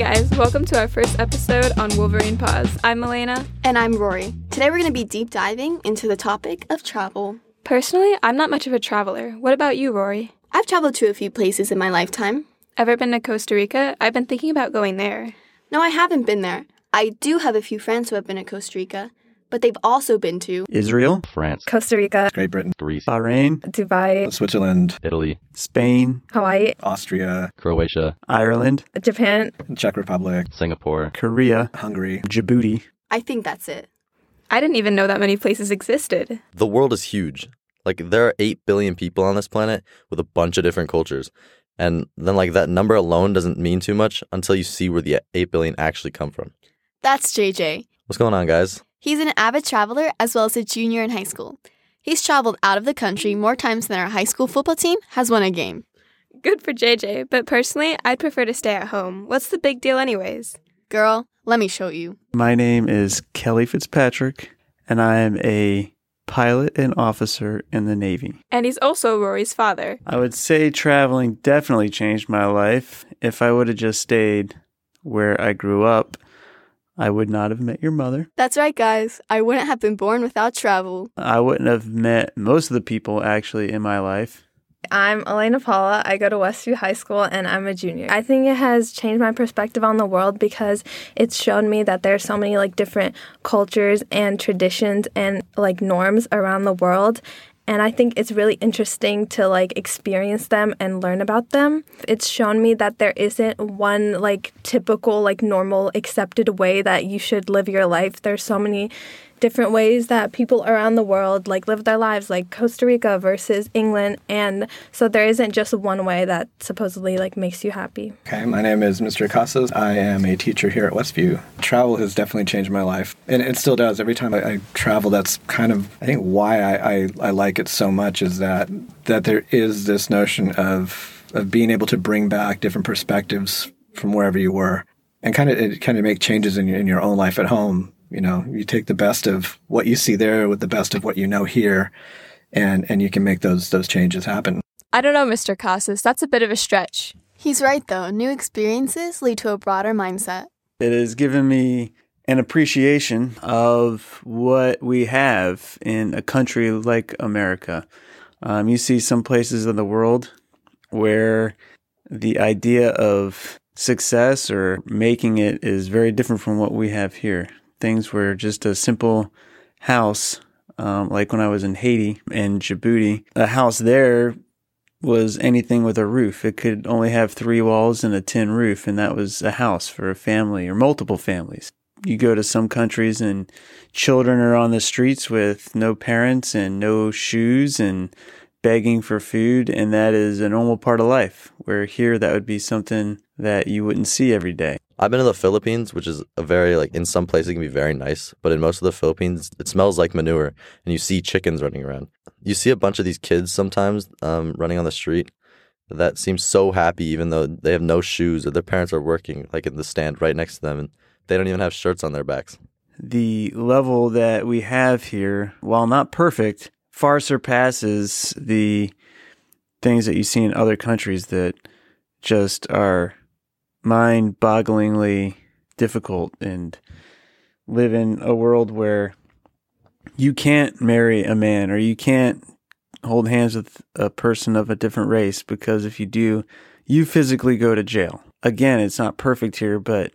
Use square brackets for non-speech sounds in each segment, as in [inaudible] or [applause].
guys, welcome to our first episode on Wolverine Paws. I'm Malayna. And I'm Roury. Today we're going to be deep diving into the topic of travel. Personally, I'm not much of a traveler. What about you, Roury? I've traveled to a few places in my lifetime. Ever been to Costa Rica? I've been thinking about going there. No, I haven't been there. I do have a few friends who have been to Costa Rica, but they've also been to Israel, France, Costa Rica, Great Britain, Greece, Bahrain, Dubai, Switzerland, Italy, Spain, Hawaii, Austria, Croatia, Ireland, Japan, Czech Republic, Singapore, Korea, Hungary. Djibouti. I think that's it. I didn't even know that many places existed. The world is huge. Like there are 8 billion people on this planet with a bunch of different cultures. And then like that number alone doesn't mean too much until you see where the 8 billion actually come from. That's JJ. What's going on, guys? He's an avid traveler as well as a junior in high school. He's traveled out of the country more times than our high school football team has won a game. Good for JJ, but personally, I'd prefer to stay at home. What's the big deal, anyways? Girl, let me show you. My name is Kelly Fitzpatrick, and I am a pilot and officer in the Navy. And he's also Roury's father. I would say traveling definitely changed my life. If I would have just stayed where I grew up, I would not have met your mother. That's right, guys. I wouldn't have been born without travel. I wouldn't have met most of the people actually in my life. I'm Elena Paula. I go to Westview High School and I'm a junior. I think it has changed my perspective on the world because it's shown me that there's so many like different cultures and traditions and like norms around the world. And I think it's really interesting to like experience them and learn about them. It's shown me that there isn't one like typical, like normal, accepted way that you should live your life. There's so many different ways that people around the world like live their lives like Costa Rica versus England and so there isn't just one way that supposedly like makes you happy. Okay, my name is Mr. Casas. I am a teacher here at Westview. Travel has definitely changed my life, and it still does. Every time I, I travel, that's kind of I think why I, I, I like it so much is that that there is this notion of of being able to bring back different perspectives from wherever you were, and kind of it kind of make changes in your, in your own life at home you know, you take the best of what you see there with the best of what you know here, and and you can make those those changes happen. I don't know, Mr. Casas. That's a bit of a stretch. He's right, though. New experiences lead to a broader mindset. It has given me an appreciation of what we have in a country like America. Um, you see some places in the world where the idea of success or making it is very different from what we have here things were just a simple house, um, like when I was in Haiti and Djibouti. A house there was anything with a roof. It could only have three walls and a tin roof, and that was a house for a family or multiple families. You go to some countries and children are on the streets with no parents and no shoes and begging for food, and that is a normal part of life. Where here, that would be something that you wouldn't see every day. I've been to the Philippines, which is a very like in some places it can be very nice, but in most of the Philippines it smells like manure, and you see chickens running around. You see a bunch of these kids sometimes um, running on the street that seem so happy, even though they have no shoes or their parents are working like in the stand right next to them, and they don't even have shirts on their backs. The level that we have here, while not perfect, far surpasses the things that you see in other countries that just are mind bogglingly difficult and live in a world where you can't marry a man or you can't hold hands with a person of a different race because if you do, you physically go to jail. Again, it's not perfect here, but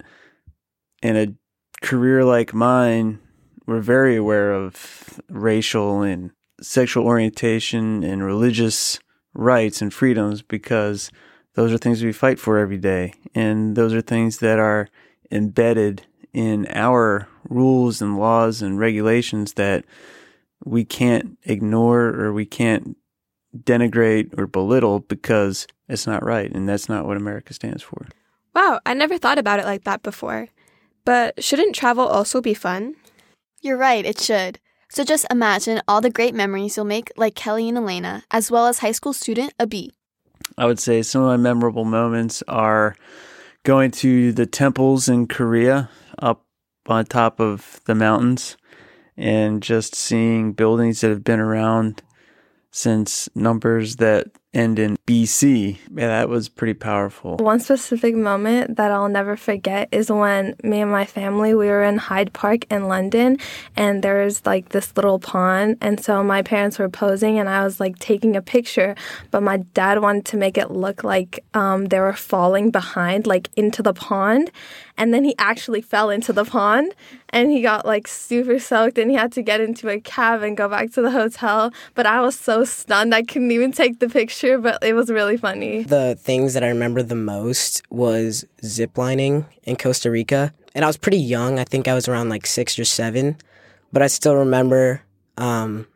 in a career like mine, we're very aware of racial and sexual orientation and religious rights and freedoms because those are things we fight for every day. And those are things that are embedded in our rules and laws and regulations that we can't ignore or we can't denigrate or belittle because it's not right. And that's not what America stands for. Wow, I never thought about it like that before. But shouldn't travel also be fun? You're right, it should. So just imagine all the great memories you'll make, like Kelly and Elena, as well as high school student Abi. I would say some of my memorable moments are going to the temples in Korea up on top of the mountains and just seeing buildings that have been around since numbers that end in BC. Yeah, that was pretty powerful. One specific moment that I'll never forget is when me and my family we were in Hyde Park in London and there was like this little pond and so my parents were posing and I was like taking a picture but my dad wanted to make it look like um, they were falling behind like into the pond and then he actually fell into the pond and he got like super soaked and he had to get into a cab and go back to the hotel but I was so stunned I couldn't even take the picture but it was really funny. The things that I remember the most was ziplining in Costa Rica. And I was pretty young. I think I was around like six or seven. But I still remember um,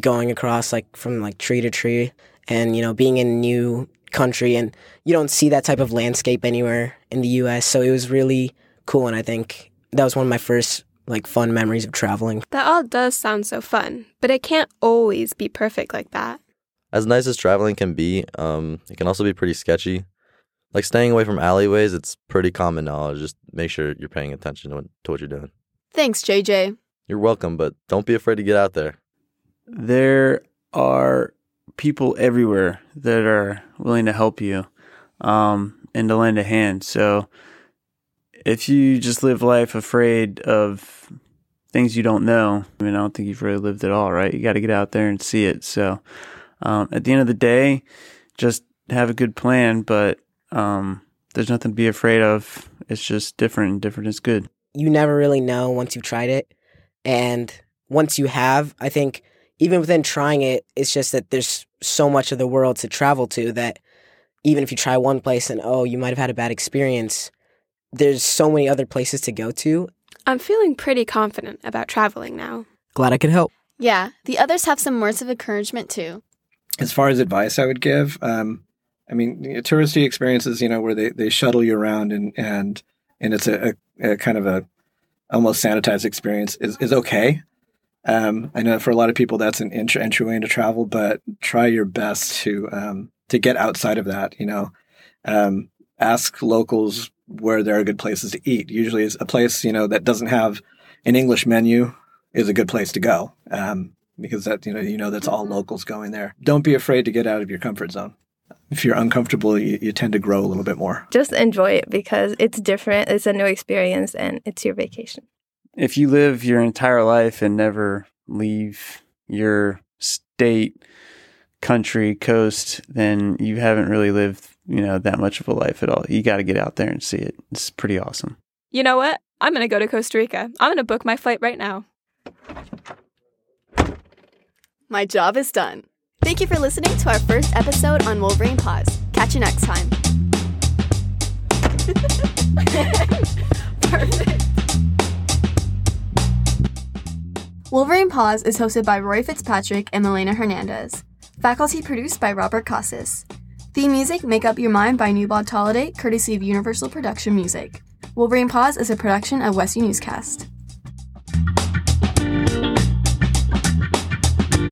going across like from like tree to tree and, you know, being in a new country. And you don't see that type of landscape anywhere in the US. So it was really cool. And I think that was one of my first like fun memories of traveling. That all does sound so fun, but it can't always be perfect like that. As nice as traveling can be, um, it can also be pretty sketchy. Like staying away from alleyways, it's pretty common knowledge. Just make sure you're paying attention to what, to what you're doing. Thanks, JJ. You're welcome, but don't be afraid to get out there. There are people everywhere that are willing to help you um, and to lend a hand. So if you just live life afraid of things you don't know, I mean, I don't think you've really lived at all, right? You got to get out there and see it. So um, at the end of the day, just have a good plan, but um, there's nothing to be afraid of. It's just different, and different is good. You never really know once you've tried it. And once you have, I think even within trying it, it's just that there's so much of the world to travel to that even if you try one place and oh, you might have had a bad experience, there's so many other places to go to. I'm feeling pretty confident about traveling now. Glad I could help. Yeah, the others have some words of encouragement too. As far as advice I would give, um, I mean, touristy experiences, you know, where they, they shuttle you around and and and it's a, a, a kind of a almost sanitized experience is, is okay. Um, I know for a lot of people that's an entry entryway into travel, but try your best to um, to get outside of that. You know, um, ask locals where there are good places to eat. Usually, is a place you know that doesn't have an English menu is a good place to go um, because that you know you know that's all locals going there. Don't be afraid to get out of your comfort zone. If you're uncomfortable, you, you tend to grow a little bit more. Just enjoy it because it's different, it's a new experience, and it's your vacation. If you live your entire life and never leave your state, country, coast, then you haven't really lived, you know, that much of a life at all. You got to get out there and see it. It's pretty awesome. You know what? I'm going to go to Costa Rica. I'm going to book my flight right now. My job is done. Thank you for listening to our first episode on Wolverine Pause. Catch you next time. Perfect. [laughs] Wolverine Pause is hosted by Roury Fitzpatrick and Malayna Hernandez. Faculty produced by Robert Casas. Theme music Make Up Your Mind by Nubod Holiday, courtesy of Universal Production Music. Wolverine Pause is a production of Westview Newscast.